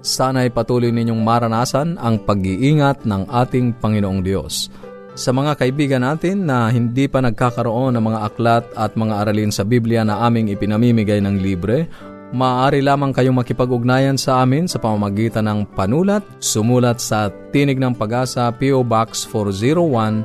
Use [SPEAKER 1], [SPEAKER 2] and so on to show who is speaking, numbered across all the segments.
[SPEAKER 1] Sana'y patuloy ninyong maranasan ang pag-iingat ng ating Panginoong Diyos. Sa mga kaibigan natin na hindi pa nagkakaroon ng mga aklat at mga aralin sa Biblia na aming ipinamimigay ng libre, maaari lamang kayong makipag-ugnayan sa amin sa pamamagitan ng panulat, sumulat sa Tinig ng Pag-asa PO Box 401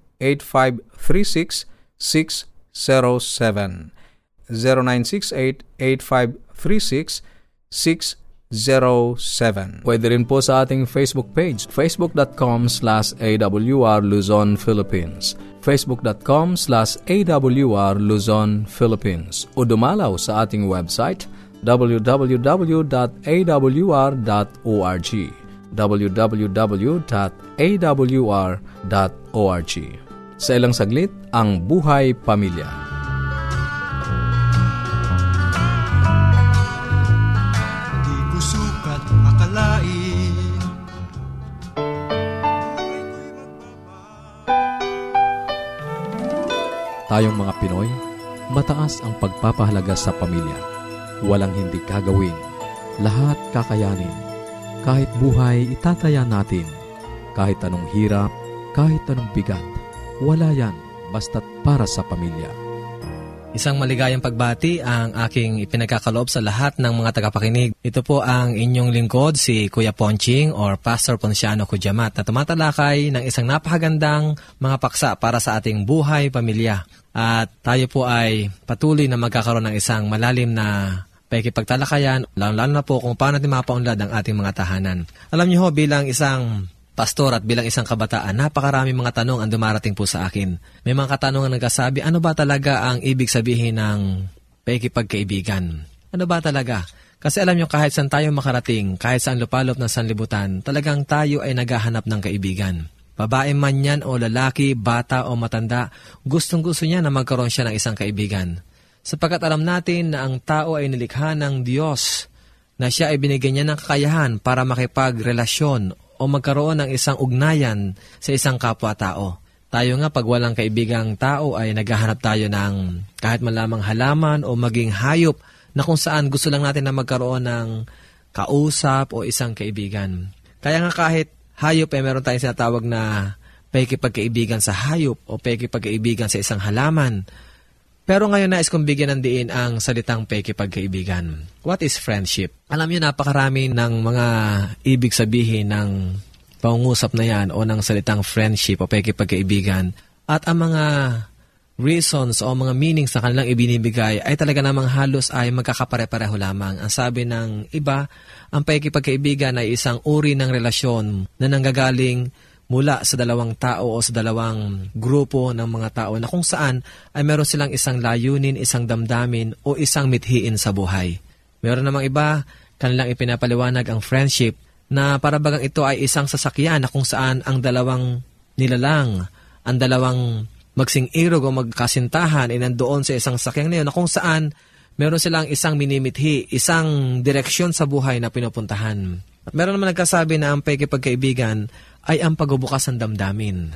[SPEAKER 1] 0968-8536-607. 0968-8536-607. Pwede rin po sa ating Facebook page, facebook.com slash awr Luzon, Philippines facebook.com slash awr Luzon, Philippines o dumalaw sa ating website www.awr.org www.awr.org sa ilang saglit ang buhay pamilya.
[SPEAKER 2] Di ko sukat akalain
[SPEAKER 1] Tayong mga Pinoy, mataas ang pagpapahalaga sa pamilya. Walang hindi kagawin. Lahat kakayanin. Kahit buhay, itataya natin. Kahit anong hirap, kahit anong bigat wala yan basta't para sa pamilya.
[SPEAKER 3] Isang maligayang pagbati ang aking ipinagkakaloob sa lahat ng mga tagapakinig. Ito po ang inyong lingkod, si Kuya Ponching or Pastor Ponciano Kujamat na tumatalakay ng isang napakagandang mga paksa para sa ating buhay, pamilya. At tayo po ay patuloy na magkakaroon ng isang malalim na pagkipagtalakayan, lalo na po kung paano natin mapaunlad ang ating mga tahanan. Alam niyo ho, bilang isang pastor at bilang isang kabataan, napakarami mga tanong ang dumarating po sa akin. May mga katanungan nagkasabi, ano ba talaga ang ibig sabihin ng pagkipagkaibigan? Ano ba talaga? Kasi alam nyo, kahit saan tayo makarating, kahit saan lupalop ng sanlibutan, talagang tayo ay naghahanap ng kaibigan. Babae man yan o lalaki, bata o matanda, gustong gusto niya na magkaroon siya ng isang kaibigan. Sapagkat alam natin na ang tao ay nilikha ng Diyos, na siya ay binigyan niya ng kakayahan para makipagrelasyon o magkaroon ng isang ugnayan sa isang kapwa-tao. Tayo nga pag walang kaibigang tao ay naghahanap tayo ng kahit malamang halaman o maging hayop na kung saan gusto lang natin na magkaroon ng kausap o isang kaibigan. Kaya nga kahit hayop ay meron tayong sinatawag na pagkipagkaibigan sa hayop o pagkipagkaibigan sa isang halaman pero ngayon nais kong bigyan ng diin ang salitang pekipagkaibigan. What is friendship? Alam niyo napakarami ng mga ibig sabihin ng pangungusap na yan o ng salitang friendship o pekipagkaibigan. At ang mga reasons o mga meanings na kanilang ibinibigay ay talaga namang halos ay magkakapare-pareho lamang. Ang sabi ng iba, ang pekipagkaibigan ay isang uri ng relasyon na nanggagaling mula sa dalawang tao o sa dalawang grupo ng mga tao na kung saan ay meron silang isang layunin, isang damdamin o isang mithiin sa buhay. Meron namang iba, kanilang ipinapaliwanag ang friendship na parabagang ito ay isang sasakyan na kung saan ang dalawang nilalang, ang dalawang magsing-irog o magkasintahan ay nandoon sa isang sakyang na yun na kung saan meron silang isang minimithi, isang direksyon sa buhay na pinupuntahan. At meron naman nagkasabi na ang pagkipagkaibigan ay ang pagbubukas ng damdamin.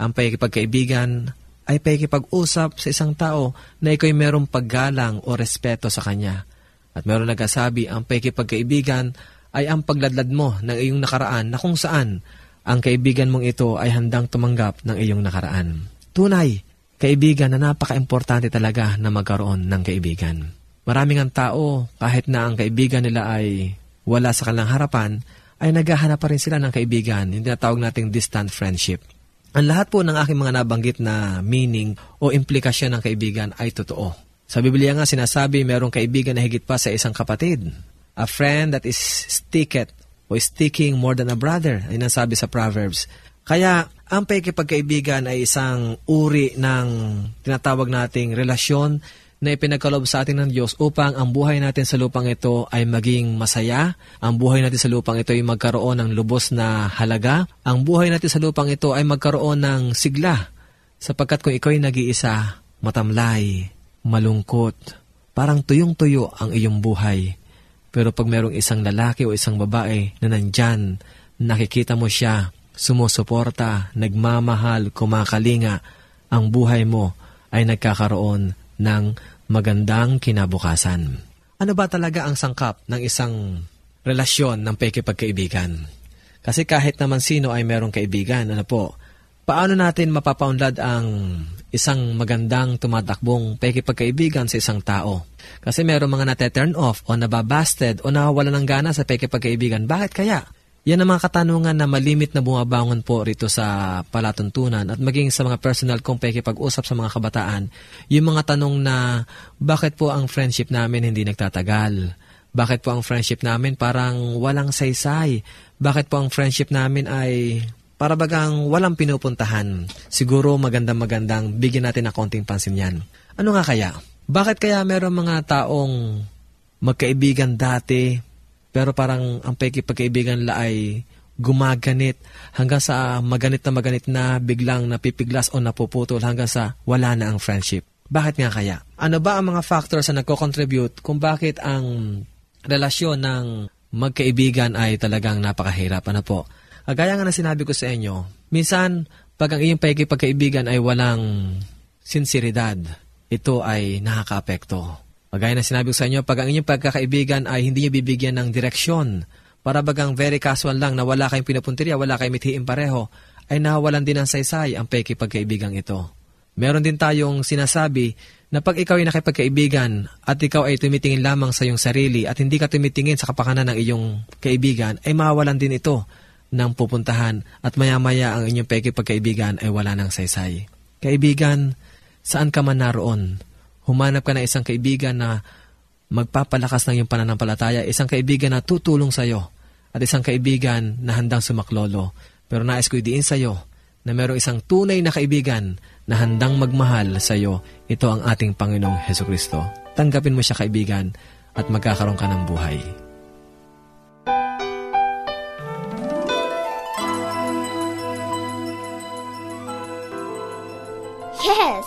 [SPEAKER 3] Ang pakikipagkaibigan ay pakikipag-usap sa isang tao na ikaw'y merong paggalang o respeto sa kanya. At meron nagsasabi, ang pakikipagkaibigan ay ang pagladlad mo ng iyong nakaraan na kung saan ang kaibigan mong ito ay handang tumanggap ng iyong nakaraan. Tunay, kaibigan na napaka-importante talaga na magkaroon ng kaibigan. Maraming ang tao, kahit na ang kaibigan nila ay wala sa kanilang harapan, ay naghahanap pa rin sila ng kaibigan, yung tinatawag nating distant friendship. Ang lahat po ng aking mga nabanggit na meaning o implikasyon ng kaibigan ay totoo. Sa Biblia nga sinasabi merong kaibigan na higit pa sa isang kapatid. A friend that is sticketh o sticking more than a brother, ay nasabi sa Proverbs. Kaya ang pagkipagkaibigan ay isang uri ng tinatawag nating relasyon na ipinagkalob sa atin ng Diyos upang ang buhay natin sa lupang ito ay maging masaya, ang buhay natin sa lupang ito ay magkaroon ng lubos na halaga, ang buhay natin sa lupang ito ay magkaroon ng sigla, sapagkat kung ikaw ay nag-iisa, matamlay, malungkot, parang tuyong-tuyo ang iyong buhay. Pero pag merong isang lalaki o isang babae na nandyan, nakikita mo siya, sumusuporta, nagmamahal, kumakalinga, ang buhay mo ay nagkakaroon ng magandang kinabukasan. Ano ba talaga ang sangkap ng isang relasyon ng pekipagkaibigan? Kasi kahit naman sino ay merong kaibigan, ano po, paano natin mapapaunlad ang isang magandang tumatakbong pekipagkaibigan sa isang tao? Kasi merong mga nate-turn off o nababasted o nawawala ng gana sa pekipagkaibigan. Bakit kaya? Yan ang mga katanungan na malimit na bumabangon po rito sa palatuntunan at maging sa mga personal kong pekipag-usap sa mga kabataan, yung mga tanong na bakit po ang friendship namin hindi nagtatagal? Bakit po ang friendship namin parang walang saysay? Bakit po ang friendship namin ay para bagang walang pinupuntahan? Siguro magandang-magandang bigyan natin ng konting pansin yan. Ano nga kaya? Bakit kaya meron mga taong magkaibigan dati pero parang ang pagkipagkaibigan la ay gumaganit hanggang sa maganit na maganit na biglang napipiglas o napuputol hanggang sa wala na ang friendship. Bakit nga kaya? Ano ba ang mga factors na nagko-contribute kung bakit ang relasyon ng magkaibigan ay talagang napakahirap? Ano po? Gaya nga na sinabi ko sa inyo, minsan pag ang iyong pagkipagkaibigan ay walang sinseridad, ito ay nakakaapekto Magaya na sinabi ko sa inyo, pag ang inyong pagkakaibigan ay hindi niyo bibigyan ng direksyon, para bagang very casual lang na wala kayong pinupuntirya, wala kayong mithiin pareho, ay nawalan din ng saysay ang pagkipagkaibigan ito. Meron din tayong sinasabi na pag ikaw ay nakipagkaibigan at ikaw ay tumitingin lamang sa iyong sarili at hindi ka tumitingin sa kapakanan ng iyong kaibigan, ay mawalan din ito ng pupuntahan at maya-maya ang inyong pagkipagkaibigan ay wala ng saysay. Kaibigan, saan ka man naroon, Humanap ka ng isang kaibigan na magpapalakas ng iyong pananampalataya, isang kaibigan na tutulong sa iyo, at isang kaibigan na handang sumaklolo. Pero nais ko idiin sa iyo na mayroong isang tunay na kaibigan na handang magmahal sa iyo. Ito ang ating Panginoong Heso Kristo. Tanggapin mo siya kaibigan at magkakaroon ka ng buhay.
[SPEAKER 4] Yes,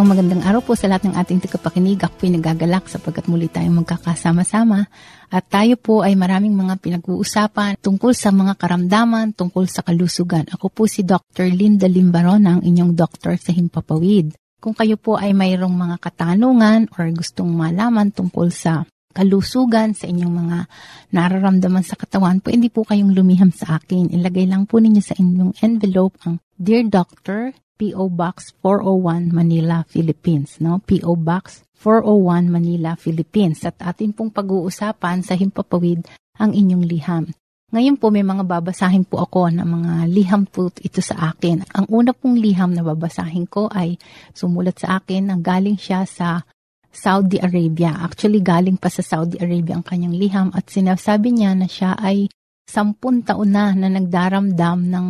[SPEAKER 5] Isang magandang araw po sa lahat ng ating tagapakinig. Ako po'y nagagalak sapagkat muli tayong magkakasama-sama. At tayo po ay maraming mga pinag-uusapan tungkol sa mga karamdaman, tungkol sa kalusugan. Ako po si Dr. Linda Limbaron, ang inyong doktor sa Himpapawid. Kung kayo po ay mayroong mga katanungan or gustong malaman tungkol sa kalusugan sa inyong mga nararamdaman sa katawan po, hindi po kayong lumiham sa akin. Ilagay lang po ninyo sa inyong envelope ang Dear Doctor, P.O. Box 401 Manila, Philippines. No? P.O. Box 401 Manila, Philippines. At atin pong pag-uusapan sa Himpapawid ang inyong liham. Ngayon po may mga babasahin po ako na mga liham po ito sa akin. Ang una pong liham na babasahin ko ay sumulat sa akin ang galing siya sa Saudi Arabia. Actually, galing pa sa Saudi Arabia ang kanyang liham at sinasabi niya na siya ay sampun taon na na nagdaramdam ng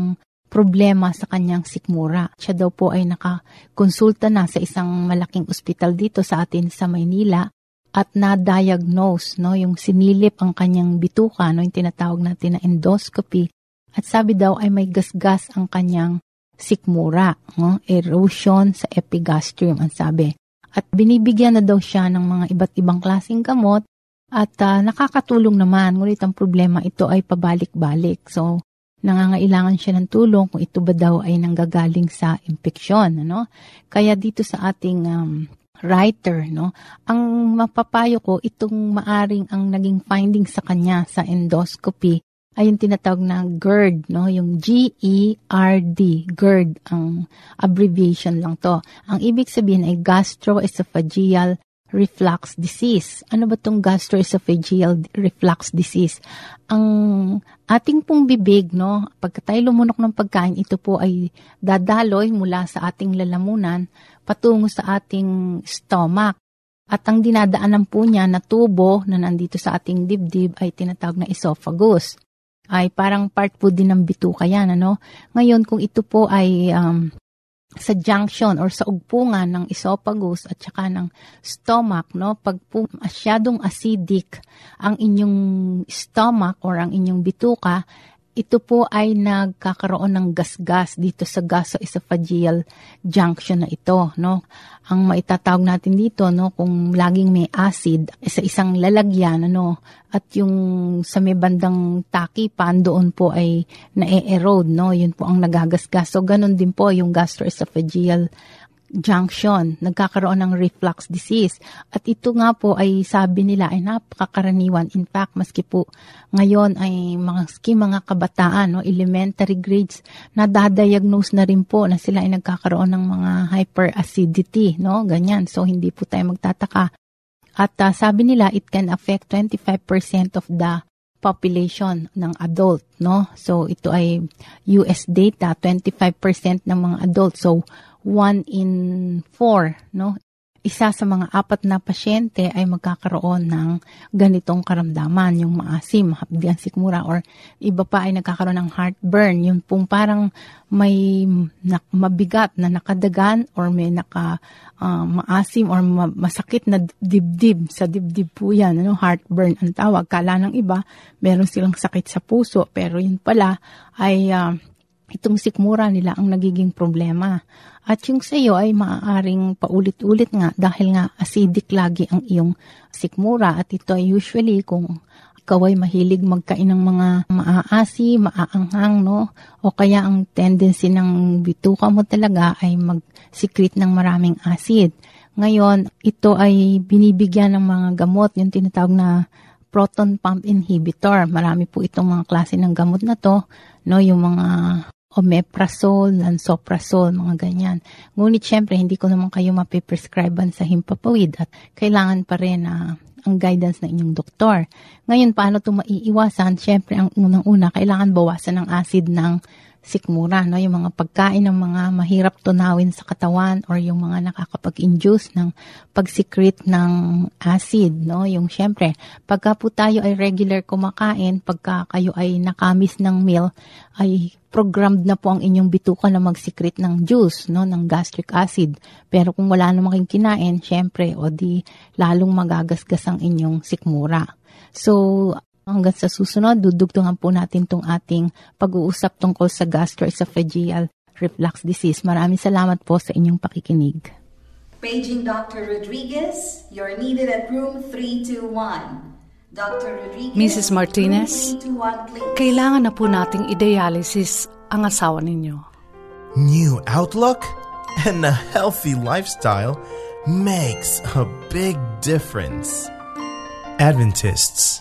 [SPEAKER 5] problema sa kanyang sikmura. Siya daw po ay nakakonsulta na sa isang malaking ospital dito sa atin sa Maynila at na-diagnose, no, yung sinilip ang kanyang bituka, no, yung tinatawag natin na endoscopy. At sabi daw ay may gasgas ang kanyang sikmura, no, erosion sa epigastrium, ang sabi. At binibigyan na daw siya ng mga iba't ibang klaseng gamot at uh, nakakatulong naman, ngunit ang problema ito ay pabalik-balik. So, nangangailangan siya ng tulong kung ito ba daw ay nanggagaling sa impeksyon. Ano? Kaya dito sa ating um, writer, no, ang mapapayo ko, itong maaring ang naging finding sa kanya sa endoscopy ay yung tinatawag na GERD, no? Yung G-E-R-D, GERD, ang abbreviation lang to. Ang ibig sabihin ay gastroesophageal reflux disease. Ano ba tong gastroesophageal reflux disease? Ang ating pong bibig, no, pagka tayo lumunok ng pagkain, ito po ay dadaloy mula sa ating lalamunan patungo sa ating stomach. At ang dinadaanan po niya na tubo na nandito sa ating dibdib ay tinatawag na esophagus. Ay parang part po din ng bituka yan, ano? Ngayon, kung ito po ay um, sa junction or sa ugpungan ng esophagus at saka ng stomach, no? Pag po masyadong acidic ang inyong stomach or ang inyong bituka, ito po ay nagkakaroon ng gasgas dito sa gastroesophageal junction na ito, no? Ang maitatawag natin dito, no, kung laging may acid sa isang lalagyan, ano, at yung sa may bandang takipan doon po ay na-erode, no? Yun po ang nagagasgas. So, ganun din po yung gastroesophageal junction, nagkakaroon ng reflux disease. At ito nga po ay sabi nila ay napakakaraniwan. In fact, maski po ngayon ay mga, maski mga kabataan, no, elementary grades, na dadiagnose na rin po na sila ay nagkakaroon ng mga hyperacidity, no, ganyan. So, hindi po tayo magtataka. At uh, sabi nila, it can affect 25% of the population ng adult, no? So, ito ay US data, 25% ng mga adult. So, one in four, no? Isa sa mga apat na pasyente ay magkakaroon ng ganitong karamdaman, yung maasim, hapdian sikmura, or iba pa ay nagkakaroon ng heartburn, yung pong parang may na, mabigat na nakadagan or may naka uh, maasim or ma- masakit na dibdib sa dibdib po yan, ano, heartburn ang tawag. Kala ng iba, meron silang sakit sa puso, pero yun pala ay uh, itong sikmura nila ang nagiging problema. At yung sa iyo ay maaaring paulit-ulit nga dahil nga acidic lagi ang iyong sikmura at ito ay usually kung ikaw ay mahilig magkain ng mga maaasi, maaanghang, no? O kaya ang tendency ng bituka mo talaga ay mag-secrete ng maraming acid. Ngayon, ito ay binibigyan ng mga gamot, yung tinatawag na proton pump inhibitor. Marami po itong mga klase ng gamot na to, no? Yung mga omeprazole, lansoprazole, mga ganyan. Ngunit syempre, hindi ko naman kayo mapiprescribean sa himpapawid at kailangan pa rin na uh, ang guidance ng inyong doktor. Ngayon, paano ito maiiwasan? Syempre, ang unang-una, kailangan bawasan ng acid ng sikmura, no? yung mga pagkain ng mga mahirap tunawin sa katawan or yung mga nakakapag-induce ng pag-secrete ng acid. No? Yung syempre, pagka po tayo ay regular kumakain, pagka kayo ay nakamis ng meal, ay programmed na po ang inyong bituka na mag-secrete ng juice, no, ng gastric acid. Pero kung wala namang kinain, syempre, o di lalong magagasgas ang inyong sikmura. So, Hanggang sa susunod, dudugtungan po natin tong ating pag-uusap tungkol sa gastroesophageal reflux disease. Maraming salamat po sa inyong pakikinig.
[SPEAKER 6] Paging Dr. Rodriguez, you're needed at room 321. Dr. Rodriguez,
[SPEAKER 7] Mrs. Martinez,
[SPEAKER 6] room 321, please.
[SPEAKER 7] kailangan na po nating i-dialysis ang asawa ninyo.
[SPEAKER 8] New outlook and a healthy lifestyle makes a big difference. Adventists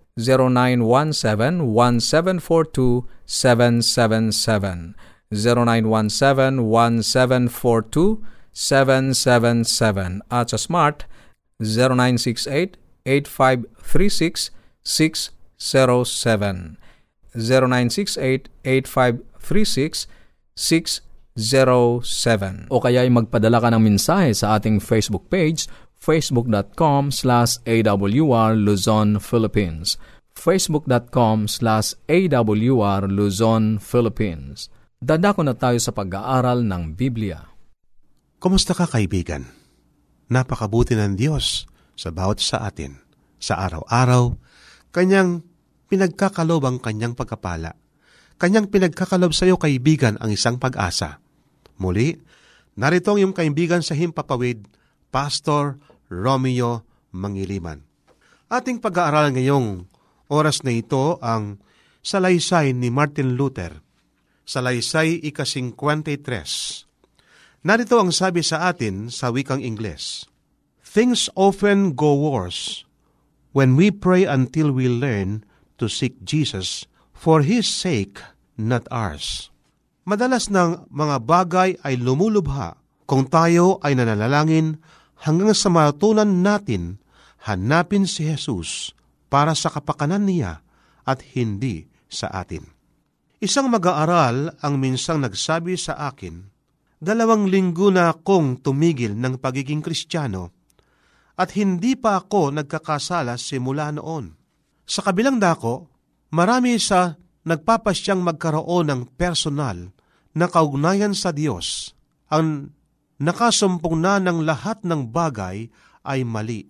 [SPEAKER 1] 0917-1742-777. 0917-1742-777 at sa Smart. 0968-8536-607 0968-8536-607 o kaya ay magpadala ka ng mensahe sa ating Facebook page facebook.com slash awr Luzon, Philippines facebook.com slash awr Luzon, Philippines Dadako na tayo sa pag-aaral ng Biblia.
[SPEAKER 9] Kumusta ka kaibigan? Napakabuti ng Diyos sa bawat sa atin. Sa araw-araw, Kanyang pinagkakalob ang Kanyang pagkapala. Kanyang pinagkakalob sa iyo kaibigan ang isang pag-asa. Muli, narito ang iyong kaibigan sa Himpapawid, Pastor Romeo Mangiliman. Ating pag-aaralan ngayong oras na ito ang salaysay ni Martin Luther Salaysay ika-53. Narito ang sabi sa atin sa wikang Ingles. Things often go worse when we pray until we learn to seek Jesus for His sake, not ours. Madalas ng mga bagay ay lumulubha kung tayo ay nananalangin hanggang sa matutunan natin hanapin si Jesus para sa kapakanan niya at hindi sa atin. Isang mag-aaral ang minsang nagsabi sa akin, dalawang linggo na akong tumigil ng pagiging kristyano at hindi pa ako nagkakasala simula noon. Sa kabilang dako, marami sa nagpapasyang magkaroon ng personal na kaugnayan sa Diyos. Ang nakasumpong na ng lahat ng bagay ay mali.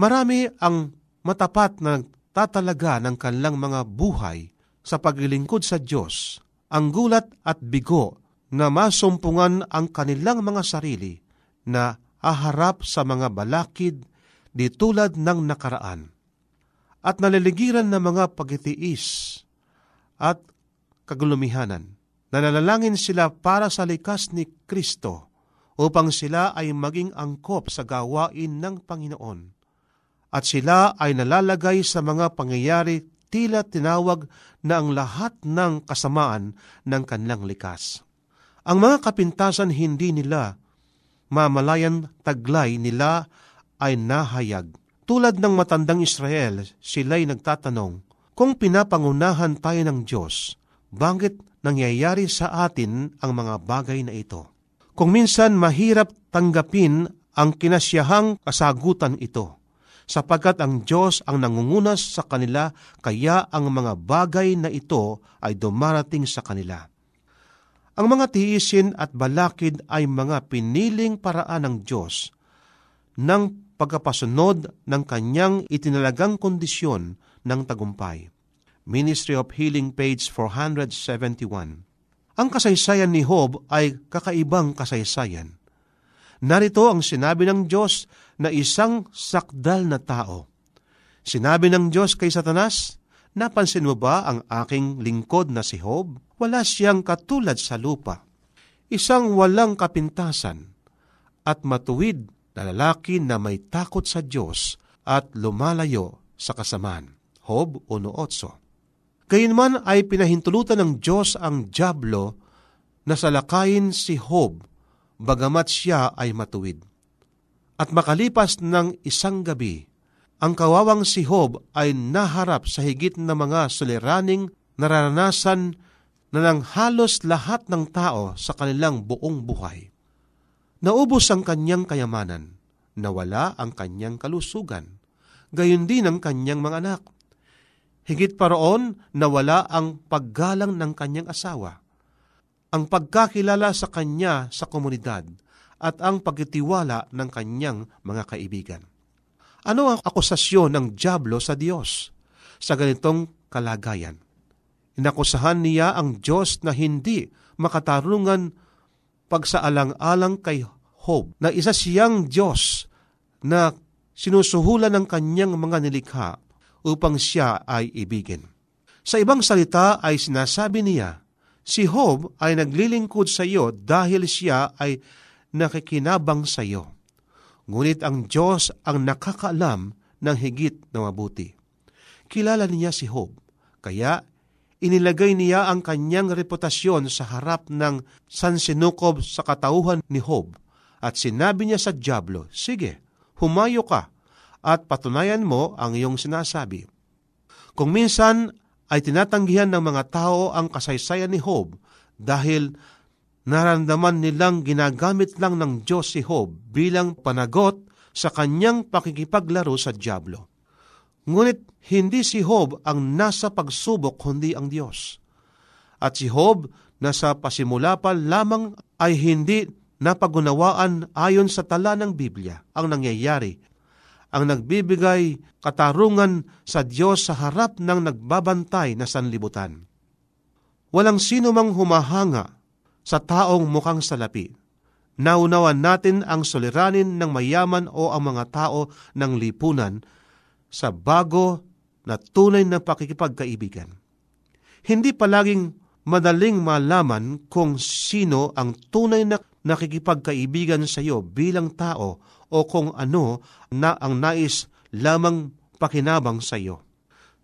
[SPEAKER 9] Marami ang matapat na tatalaga ng kanilang mga buhay sa paglilingkod sa Diyos, ang gulat at bigo na masumpungan ang kanilang mga sarili na aharap sa mga balakid di tulad ng nakaraan at naliligiran ng mga pagitiis at kagulumihanan. Nanalangin sila para sa likas ni Kristo upang sila ay maging angkop sa gawain ng Panginoon. At sila ay nalalagay sa mga pangyayari tila tinawag na ang lahat ng kasamaan ng kanilang likas. Ang mga kapintasan hindi nila mamalayan taglay nila ay nahayag. Tulad ng matandang Israel, sila'y nagtatanong, kung pinapangunahan tayo ng Diyos, bakit nangyayari sa atin ang mga bagay na ito? Kung minsan mahirap tanggapin ang kinasyahang kasagutan ito, sapagkat ang Diyos ang nangungunas sa kanila kaya ang mga bagay na ito ay dumarating sa kanila. Ang mga tiisin at balakid ay mga piniling paraan ng Diyos ng pagkapasunod ng kanyang itinalagang kondisyon ng tagumpay. Ministry of Healing page 471. Ang kasaysayan ni Job ay kakaibang kasaysayan. Narito ang sinabi ng Diyos na isang sakdal na tao. Sinabi ng Diyos kay Satanas, Napansin mo ba ang aking lingkod na si Job? Wala siyang katulad sa lupa. Isang walang kapintasan at matuwid na lalaki na may takot sa Diyos at lumalayo sa kasamaan. Job 1.8 Gayunman ay pinahintulutan ng Diyos ang Diablo na salakayin si Job bagamat siya ay matuwid. At makalipas ng isang gabi, ang kawawang si Job ay naharap sa higit na mga suliraning nararanasan na ng halos lahat ng tao sa kanilang buong buhay. Naubos ang kanyang kayamanan, nawala ang kanyang kalusugan, gayon din ang kanyang mga anak. Higit pa roon, nawala ang paggalang ng kanyang asawa, ang pagkakilala sa kanya sa komunidad, at ang pagtitiwala ng kanyang mga kaibigan. Ano ang akusasyon ng Diablo sa Diyos sa ganitong kalagayan? Inakusahan niya ang Diyos na hindi makatarungan pagsaalang-alang kay Job na isa siyang Diyos na sinusuhulan ng kanyang mga nilikha upang siya ay ibigin. Sa ibang salita ay sinasabi niya, si Job ay naglilingkod sa iyo dahil siya ay nakikinabang sa iyo. Ngunit ang Diyos ang nakakaalam ng higit na mabuti. Kilala niya si Job, kaya inilagay niya ang kanyang reputasyon sa harap ng sansinukob sa katauhan ni Job at sinabi niya sa Diablo, Sige, humayo ka at patunayan mo ang iyong sinasabi. Kung minsan ay tinatanggihan ng mga tao ang kasaysayan ni Job dahil naramdaman nilang ginagamit lang ng Diyos si Job bilang panagot sa kanyang pakikipaglaro sa Diablo. Ngunit hindi si Job ang nasa pagsubok kundi ang Diyos. At si Job nasa pasimula pa lamang ay hindi napagunawaan ayon sa tala ng Biblia ang nangyayari. Ang nagbibigay katarungan sa Diyos sa harap ng nagbabantay na sanlibutan. Walang sino mang humahanga sa taong mukhang salapi. Naunawan natin ang suliranin ng mayaman o ang mga tao ng lipunan sa bago na tunay na pakikipagkaibigan. Hindi palaging madaling malaman kung sino ang tunay na nakikipagkaibigan sa iyo bilang tao o kung ano na ang nais lamang pakinabang sa iyo.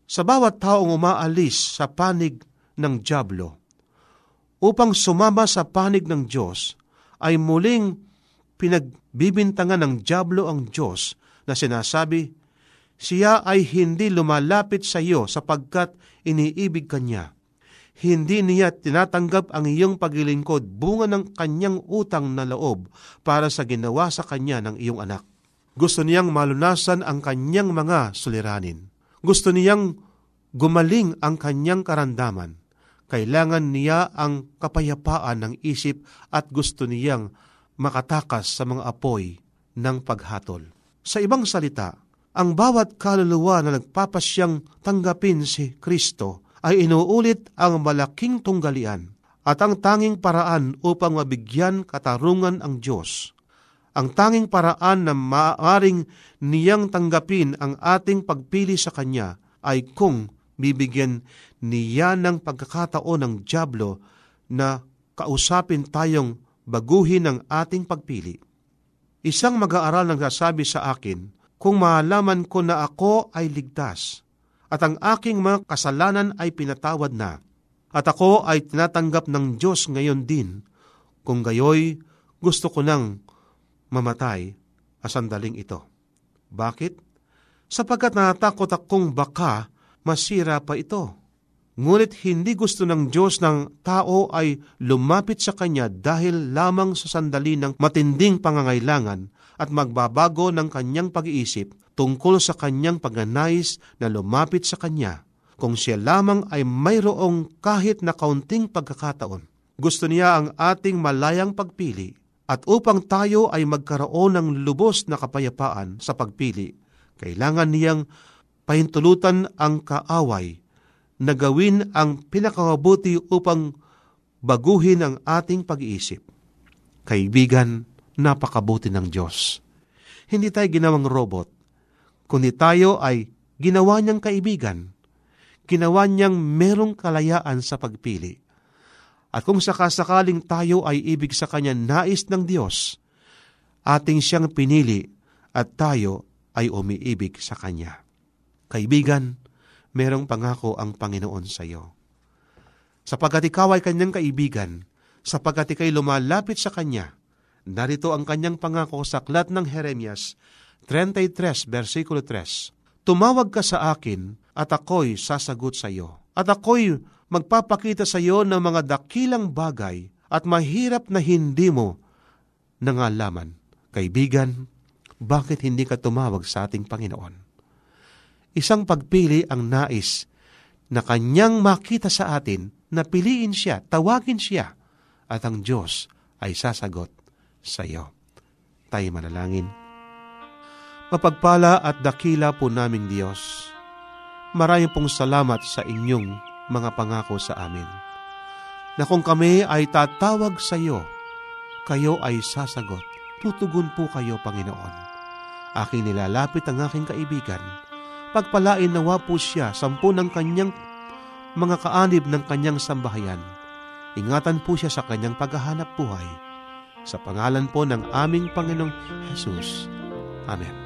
[SPEAKER 9] Sa bawat taong umaalis sa panig ng Diablo, upang sumama sa panig ng Diyos, ay muling pinagbibintangan ng Diablo ang Diyos na sinasabi, siya ay hindi lumalapit sa iyo sapagkat iniibig kanya hindi niya tinatanggap ang iyong paglilingkod bunga ng kanyang utang na loob para sa ginawa sa kanya ng iyong anak. Gusto niyang malunasan ang kanyang mga suliranin. Gusto niyang gumaling ang kanyang karandaman. Kailangan niya ang kapayapaan ng isip at gusto niyang makatakas sa mga apoy ng paghatol. Sa ibang salita, ang bawat kaluluwa na nagpapasyang tanggapin si Kristo ay inuulit ang malaking tunggalian at ang tanging paraan upang mabigyan katarungan ang Diyos. Ang tanging paraan na maaaring niyang tanggapin ang ating pagpili sa Kanya ay kung bibigyan niya ng pagkakataon ng Diablo na kausapin tayong baguhin ang ating pagpili. Isang mag-aaral nagsasabi sa akin, kung malaman ko na ako ay ligtas, at ang aking mga kasalanan ay pinatawad na. At ako ay tinatanggap ng Diyos ngayon din, kung gayoy gusto ko nang mamatay sa sandaling ito. Bakit? Sapagkat natakot akong baka masira pa ito. Ngunit hindi gusto ng Diyos ng tao ay lumapit sa Kanya dahil lamang sa sandali ng matinding pangangailangan at magbabago ng kanyang pag-iisip tungkol sa kanyang pagnanais na lumapit sa kanya kung siya lamang ay mayroong kahit na kaunting pagkakataon. Gusto niya ang ating malayang pagpili at upang tayo ay magkaroon ng lubos na kapayapaan sa pagpili, kailangan niyang pahintulutan ang kaaway na gawin ang pinakawabuti upang baguhin ang ating pag-iisip. Kaibigan, napakabuti ng Diyos. Hindi tayo ginawang robot, kundi tayo ay ginawa niyang kaibigan. Ginawa niyang merong kalayaan sa pagpili. At kung sakasakaling tayo ay ibig sa Kanya nais ng Diyos, ating siyang pinili at tayo ay umiibig sa Kanya. Kaibigan, merong pangako ang Panginoon sa iyo. Sapagkat ikaw ay Kanyang kaibigan, sapagkat ikay lumalapit sa Kanya, Narito ang kanyang pangako sa aklat ng Jeremias 33, versikulo 3. Tumawag ka sa akin at ako'y sasagot sa iyo. At ako'y magpapakita sa iyo ng mga dakilang bagay at mahirap na hindi mo nangalaman. Kaibigan, bakit hindi ka tumawag sa ating Panginoon? isang pagpili ang nais na kanyang makita sa atin na piliin siya, tawagin siya, at ang Diyos ay sasagot sa iyo. Tayo manalangin. Mapagpala at dakila po naming Diyos. Maraming pong salamat sa inyong mga pangako sa amin. Na kung kami ay tatawag sa iyo, kayo ay sasagot. Tutugon po kayo, Panginoon. Aking nilalapit ang aking kaibigan. Pagpalain nawa po siya sampu ng kanyang mga kaanib ng kanyang sambahayan. Ingatan po siya sa kanyang paghahanap buhay. Sa pangalan po ng aming Panginoong Jesus. Amen.